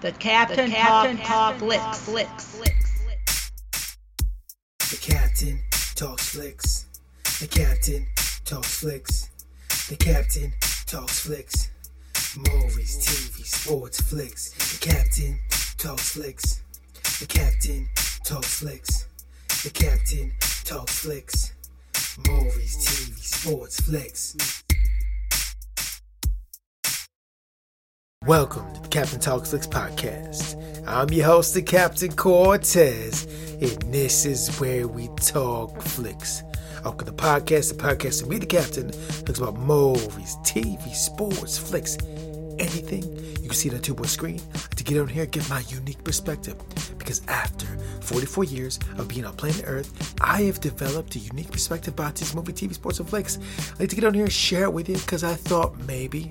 The Captain, the Captain Talk, Talk Flicks. The Captain talks flicks. The Captain talks flicks. The Captain talks flicks. Movies, TV, sports, flicks. The Captain talks flicks. The Captain talks flicks. The Captain talks flicks. Movies, TV, sports, flicks. Welcome to the Captain Talks Flicks podcast. I'm your host, the Captain Cortez, and this is where we talk flicks. To the podcast, the podcast, and me, the Captain, talks about movies, TV, sports, flicks, anything you can see it on two boy screen. To get on here, get my unique perspective. Because after 44 years of being on planet Earth, I have developed a unique perspective about these movie, TV, sports, and flicks. I'd like to get on here and share it with you because I thought maybe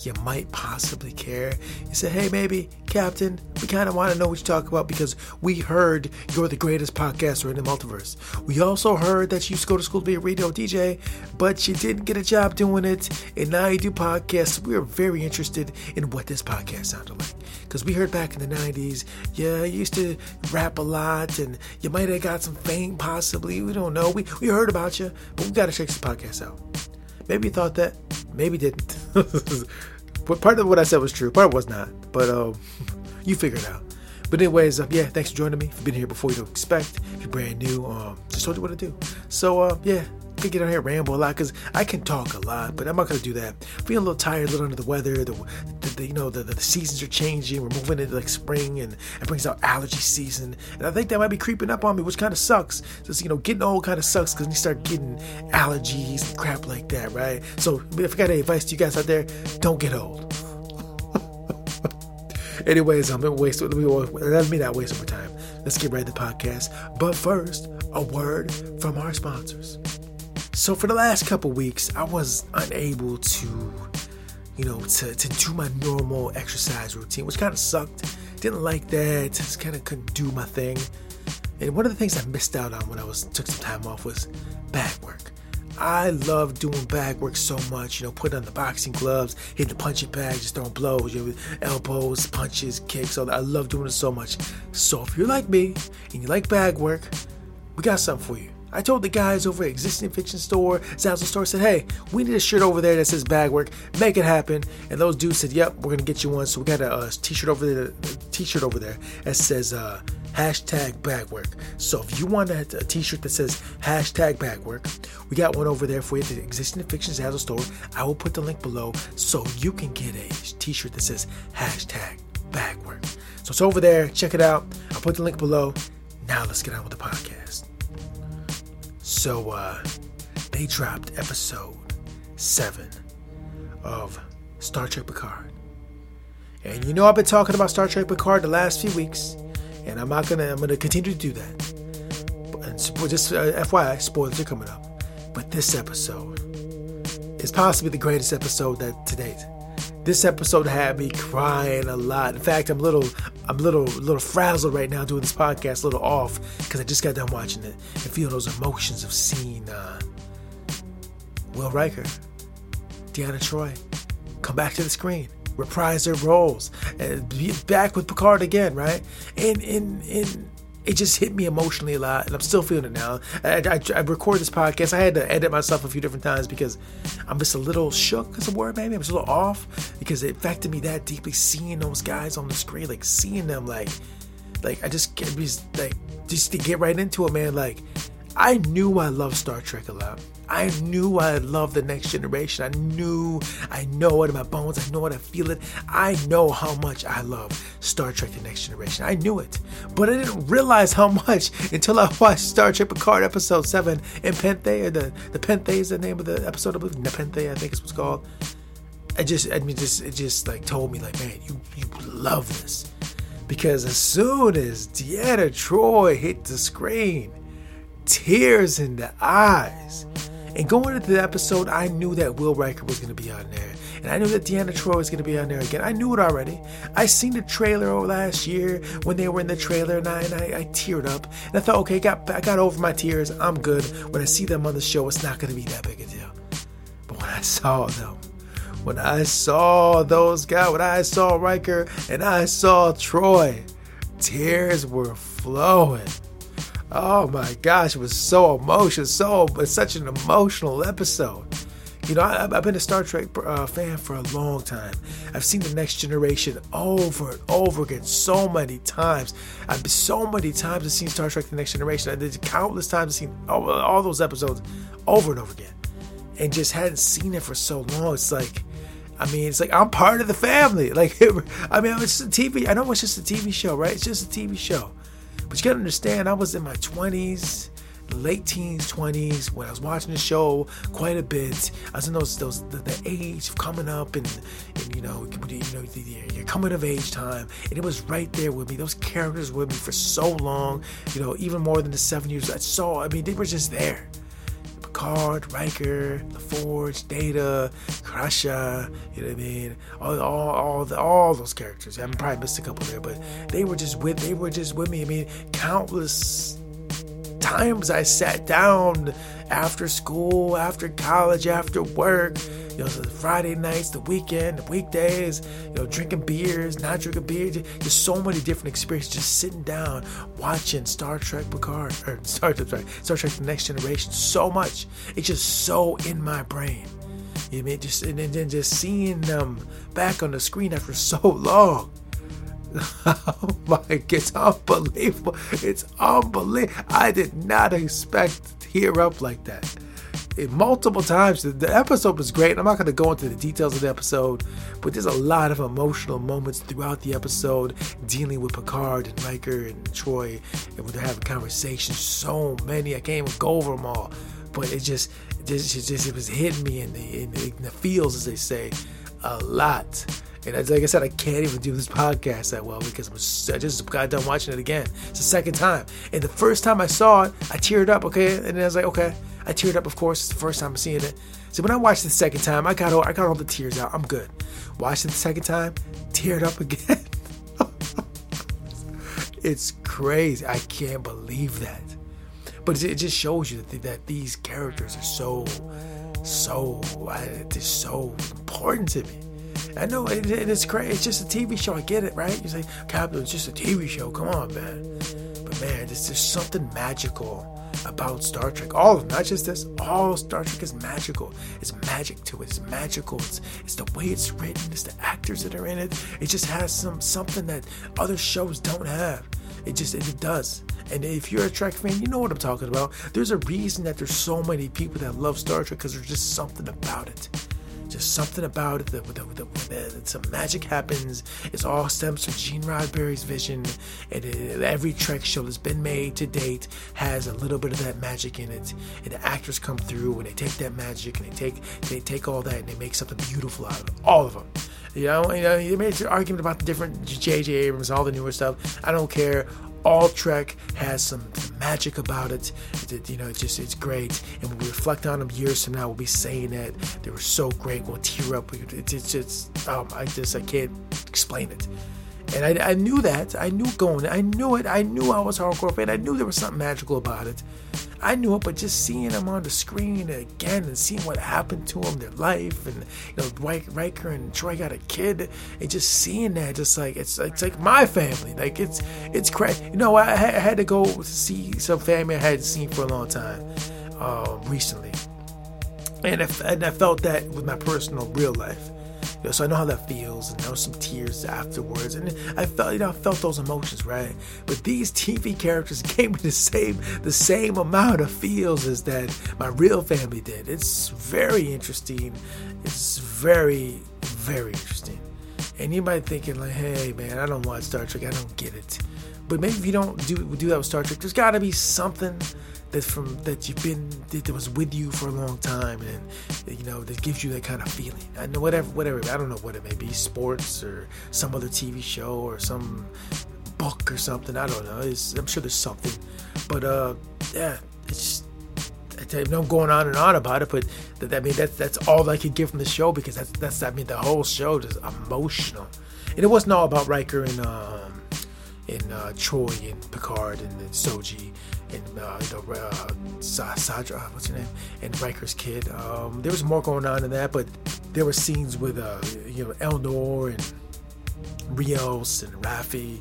you might possibly care. You say, hey, maybe, Captain, we kind of want to know what you talk about because we heard you're the greatest podcaster in the multiverse. We also heard that you used to go to school to be a radio DJ, but you didn't get a job doing it, and now you do podcasts. We are very interested in what this podcast sounded like. Because we heard back in the 90s, yeah, you used to rap a lot, and you might have got some fame possibly. We don't know. We, we heard about you, but we got to check this podcast out. Maybe you thought that, maybe didn't. but part of what I said was true, part was not. But um, you figure it out. But anyways, uh, yeah, thanks for joining me. If you've been here before, you don't expect. If you're brand new, um, just told you what to do. So uh, yeah, could get on here ramble a lot because I can talk a lot, but I'm not gonna do that. Feeling a little tired, a little under the weather. The, the, the you know the, the, seasons are changing. We're moving into like spring, and it brings out allergy season. And I think that might be creeping up on me, which kind of sucks. Just you know, getting old kind of sucks because you start getting allergies and crap like that, right? So if I got any advice to you guys out there, don't get old. Anyways, I'm gonna waste. Let me, let me not waste more time. Let's get right to the podcast. But first, a word from our sponsors. So for the last couple weeks, I was unable to, you know, to, to do my normal exercise routine, which kind of sucked. Didn't like that. Just kind of couldn't do my thing. And one of the things I missed out on when I was took some time off was bag work. I love doing bag work so much, you know, putting on the boxing gloves, hitting the punching bag, just throwing blows, you know, elbows, punches, kicks, all that. I love doing it so much. So if you're like me and you like bag work, we got something for you. I told the guys over at Existing Fiction Store, Zazzle Store, said, hey, we need a shirt over there that says bag work. Make it happen. And those dudes said, yep, we're to get you one. So we got a, a t-shirt over there, t-shirt over there that says uh, hashtag bag work. So if you want a, a t-shirt that says hashtag bag work, we got one over there for you at the Existing Fiction Zazzle Store. I will put the link below so you can get a t-shirt that says hashtag bag work. So it's over there. Check it out. I'll put the link below. Now let's get on with the podcast. So, uh, they dropped episode 7 of Star Trek Picard. And you know I've been talking about Star Trek Picard the last few weeks, and I'm not gonna I'm gonna continue to do that. And just uh, FYI, spoilers are coming up. But this episode is possibly the greatest episode that to date. This episode had me crying a lot. In fact, I'm a little, I'm a little, little frazzled right now doing this podcast, a little off because I just got done watching it and feel those emotions of seeing uh, Will Riker, Deanna Troi come back to the screen, reprise their roles, and be back with Picard again, right? And in in it just hit me emotionally a lot, and I'm still feeling it now. I, I, I record this podcast. I had to edit myself a few different times because I'm just a little shook as a word, maybe. I'm just a little off because it affected me that deeply seeing those guys on the screen, like seeing them, like, like I just get like just to get right into it, man. Like, I knew I loved Star Trek a lot. I knew I loved the next generation. I knew, I know it in my bones. I know it, I feel it. I know how much I love Star Trek The Next Generation. I knew it. But I didn't realize how much until I watched Star Trek Picard Episode 7 in Penthe, or the, the Penthe is the name of the episode, I believe. Nepenthe, I think is what's called. I just, I mean, just, it just like told me, like, man, you, you love this. Because as soon as Deanna Troi hit the screen, tears in the eyes and going into the episode, I knew that Will Riker was going to be on there. And I knew that Deanna Troi was going to be on there again. I knew it already. I seen the trailer last year when they were in the trailer, and I, and I, I teared up. And I thought, okay, got, I got over my tears. I'm good. When I see them on the show, it's not going to be that big a deal. But when I saw them when I saw those guys, when I saw Riker and I saw Troi, tears were flowing. Oh my gosh, it was so emotional, so but such an emotional episode. You know, I, have been a Star Trek uh, fan for a long time. I've seen the Next Generation over and over again so many times. I've been so many times I've seen Star Trek: The Next Generation. I did countless times I've seen all, all those episodes over and over again, and just hadn't seen it for so long. It's like, I mean, it's like I'm part of the family. Like, I mean, it's a TV. I know it's just a TV show, right? It's just a TV show, but you gotta understand, I was in my 20s late teens, 20s, when I was watching the show quite a bit. I was in those those the, the age of coming up and, and you know you know your coming of age time, and it was right there with me. Those characters were with me for so long, you know, even more than the seven years I saw. I mean, they were just there. Picard, Riker, LaForge, Data, Crusher, you know what I mean? All, all, all, the, all those characters. I'm probably missed a couple there, but they were just with. They were just with me. I mean, countless times I sat down after school, after college, after work, you know, the Friday nights, the weekend, the weekdays, you know, drinking beers, not drinking beers. There's so many different experiences just sitting down, watching Star Trek Picard, or Star Trek, Star Trek The Next Generation so much. It's just so in my brain. You know I mean? Just, and then just seeing them back on the screen after so long oh my, it's unbelievable. It's unbelievable. I did not expect to tear up like that. It, multiple times. The, the episode was great. I'm not going to go into the details of the episode, but there's a lot of emotional moments throughout the episode dealing with Picard and Riker and Troi, and they're having conversations. So many. I can't even go over them all, but it just, it just, it, just, it was hitting me in the, in the, in the feels, as they say, a lot. And like I said, I can't even do this podcast that well because I'm, I just got done watching it again. It's the second time. And the first time I saw it, I teared up, okay? And I was like, okay. I teared up, of course. It's the first time I'm seeing it. So when I watched it the second time, I got all, I got all the tears out. I'm good. Watched it the second time, teared up again. it's crazy. I can't believe that. But it just shows you that, these characters are so, so, they're so important to me. I know it, it, it's great. It's just a TV show. I get it, right? You say, Captain, it's just a TV show. Come on, man. But man, there's, there's something magical about Star Trek. All of not just this. All Star Trek is magical. It's magic to it. It's magical. It's it's the way it's written. It's the actors that are in it. It just has some something that other shows don't have. It just it does. And if you're a Trek fan, you know what I'm talking about. There's a reason that there's so many people that love Star Trek because there's just something about it. Just something about it. The, the, the, the, some magic happens. It all stems from Gene Roddenberry's vision. And it, every Trek show that's been made to date has a little bit of that magic in it. And the actors come through and they take that magic and they take they take all that and they make something beautiful out of it. All of them. You know, you know, you made an argument about the different J.J. Abrams, all the newer stuff. I don't care all Trek has some magic about it. You know, it's just it's great. And when we reflect on them years from now, we'll be saying that they were so great. We'll tear up. It's, it's just um, I just I can't explain it. And I, I knew that. I knew going. I knew it. I knew I was hardcore fan. I knew there was something magical about it. I knew it, but just seeing them on the screen again and seeing what happened to them, their life, and you know, Riker and Troi got a kid, and just seeing that, just like it's it's like my family, like it's it's crazy. You know, I, I had to go see some family I hadn't seen for a long time uh, recently, and I, and I felt that with my personal real life know, so I know how that feels, and there was some tears afterwards, and I felt, you know, I felt those emotions, right? But these TV characters gave me the same, the same amount of feels as that my real family did. It's very interesting. It's very, very interesting. And you might thinking like, hey man, I don't watch Star Trek, I don't get it. But maybe if you don't do do that with Star Trek, there's got to be something that from that you've been that was with you for a long time and you know that gives you that kind of feeling. I know whatever whatever i don't know what it may be sports or some other tv show or some book or something i don't know. It's, i'm sure there's something. But uh yeah it's I tell you, I'm going on and on about it, but that, I mean that's that's all I could give from the show because that's that's I mean the whole show is emotional, and it wasn't all about Riker and um, in uh, Troi and Picard and, and Soji and uh, know uh, Sadra, what's her name, and Riker's kid. Um, there was more going on in that, but there were scenes with uh, you know Elnor and Rios and Raffi,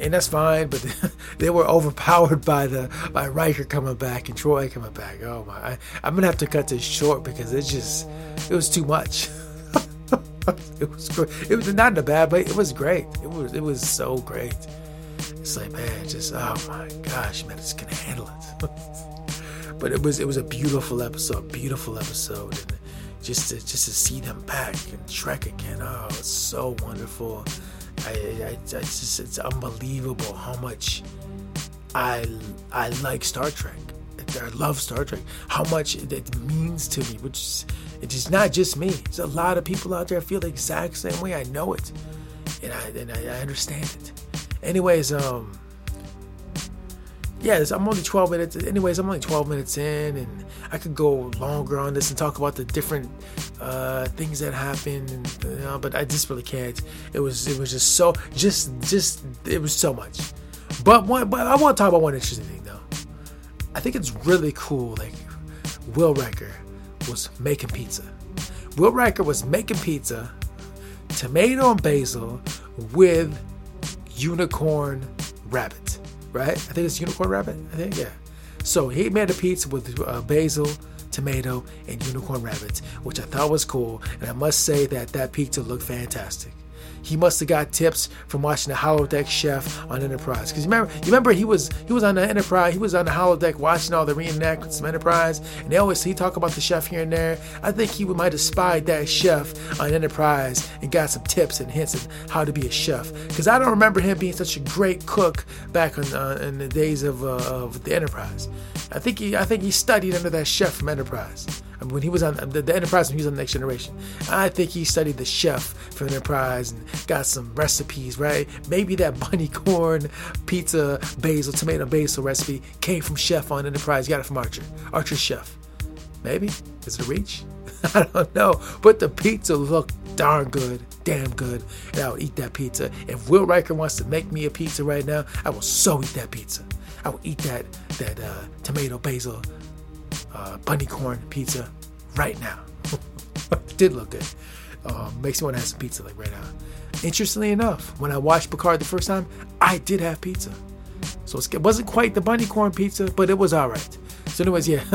and that's fine. But they were overpowered by the by Riker coming back and Troi coming back. Oh my! I, I'm gonna have to cut this short because it's just it was too much. it was great. It was not in a bad way. It was great. It was it was so great. It's like man, just oh my gosh, man, it's gonna handle it. but it was it was a beautiful episode, beautiful episode, and just to just to see them back and Trek again. Oh, it's so wonderful. I, I, I just it's unbelievable how much I I like Star Trek. I love Star Trek. How much it means to me, which is, it's not just me. There's a lot of people out there feel the exact same way. I know it, and I and I, I understand it. Anyways, um, yeah, I'm only 12 minutes. Anyways, I'm only 12 minutes in, and I could go longer on this and talk about the different uh, things that happened, and, you know, but I just really can't. It was it was just so just just it was so much. But one, but I want to talk about one interesting thing though. I think it's really cool. Like Will Riker was making pizza. Will Riker was making pizza, tomato and basil with unicorn rabbit, right? I think it's unicorn rabbit. I think yeah. So he made a pizza with uh, basil, tomato, and unicorn rabbits, which I thought was cool. And I must say that that pizza looked fantastic. He must have got tips from watching the holodeck chef on Enterprise. Because you remember, you remember he was he was on the Enterprise, he was on the holodeck watching all the reenactments from Enterprise, and they always he talk about the chef here and there. I think he might have spied that chef on Enterprise and got some tips and hints on how to be a chef. Because I don't remember him being such a great cook back in, uh, in the days of, uh, of the Enterprise. I think he I think he studied under that chef from Enterprise when he was on the, the Enterprise, when he was on Next Generation. I think he studied the chef from Enterprise and got some recipes, right? Maybe that bunny corn pizza basil tomato basil recipe came from Chef on Enterprise. Got it from Archer, Archer Chef. Maybe is it a reach? I don't know, but the pizza looked darn good, damn good, and I would eat that pizza. If Will Riker wants to make me a pizza right now, I will so eat that pizza. I will eat that that uh, tomato basil uh, bunny corn pizza right now. did look good. Uh, makes me want to have some pizza like right now. Interestingly enough, when I watched Picard the first time, I did have pizza. So it wasn't quite the bunny corn pizza, but it was all right. So, anyways, yeah,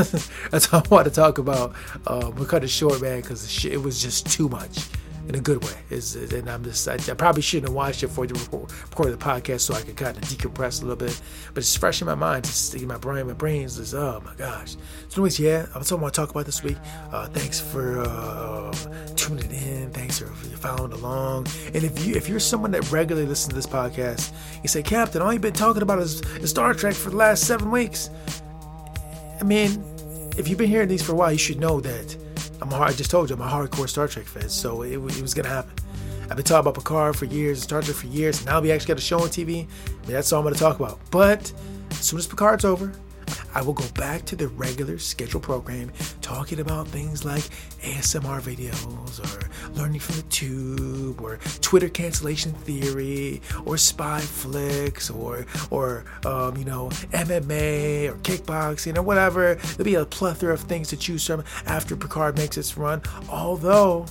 that's all I want to talk about. Uh, we cut it short, man, because it was just too much in a good way. Is and I'm just I, I, probably shouldn't have watched it for the record the podcast so I could kind of decompress a little bit. But it's fresh in my mind, just in my brain. My brain's just oh my gosh. So anyways, yeah, that's what I want to talk about this week. Uh, thanks for uh, tuning in. Thanks for, for following along. And if you if you're someone that regularly listens to this podcast, you say, Captain, all you've been talking about is, is Star Trek for the last seven weeks. I mean, if you've been hearing these for a while, you should know that I'm just told you I'm a hardcore Star Trek fan, so it, it was gonna happen. I've been talking about Picard for years, Star Trek for years, now we actually got a show on TV. I mean, that's all I'm gonna talk about. But as soon as Picard's over, I will go back to the regular schedule program talking about things like ASMR videos or learning from the tube or Twitter cancellation theory or spy flicks or or um, you know MMA or kickboxing or whatever. There'll be a plethora of things to choose from after Picard makes its run. Although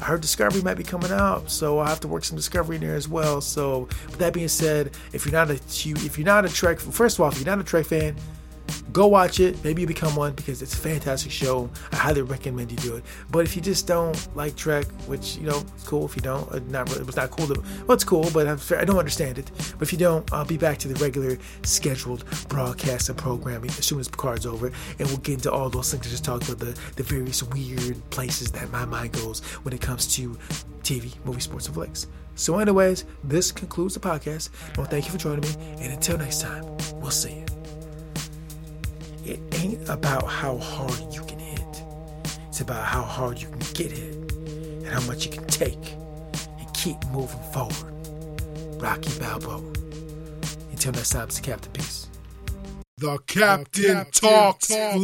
I heard Discovery might be coming out, so I'll have to work some Discovery in there as well. So, with that being said, if you're not a if you're not a Trek, first of all, if you're not a Trek fan, go watch it. Maybe you become one because it's a fantastic show. I highly recommend you do it. But if you just don't like Trek, which you know, it's cool. If you don't, uh, not really, it was not cool. To, well, it's cool, but I'm, I don't understand it. But if you don't, I'll be back to the regular scheduled broadcast and programming as soon as Picard's over, and we'll get into all those things. I just talked about the the various weird places that my mind goes when it comes to TV, movie, sports, and flicks. So, anyways, this concludes the podcast. Well, thank you for joining me, and until next time, we'll see you. Ain't about how hard you can hit. It's about how hard you can get hit and how much you can take and keep moving forward. Rocky Balboa. Until next time, it's the Captain Peace. The Captain, the Captain talks, talks.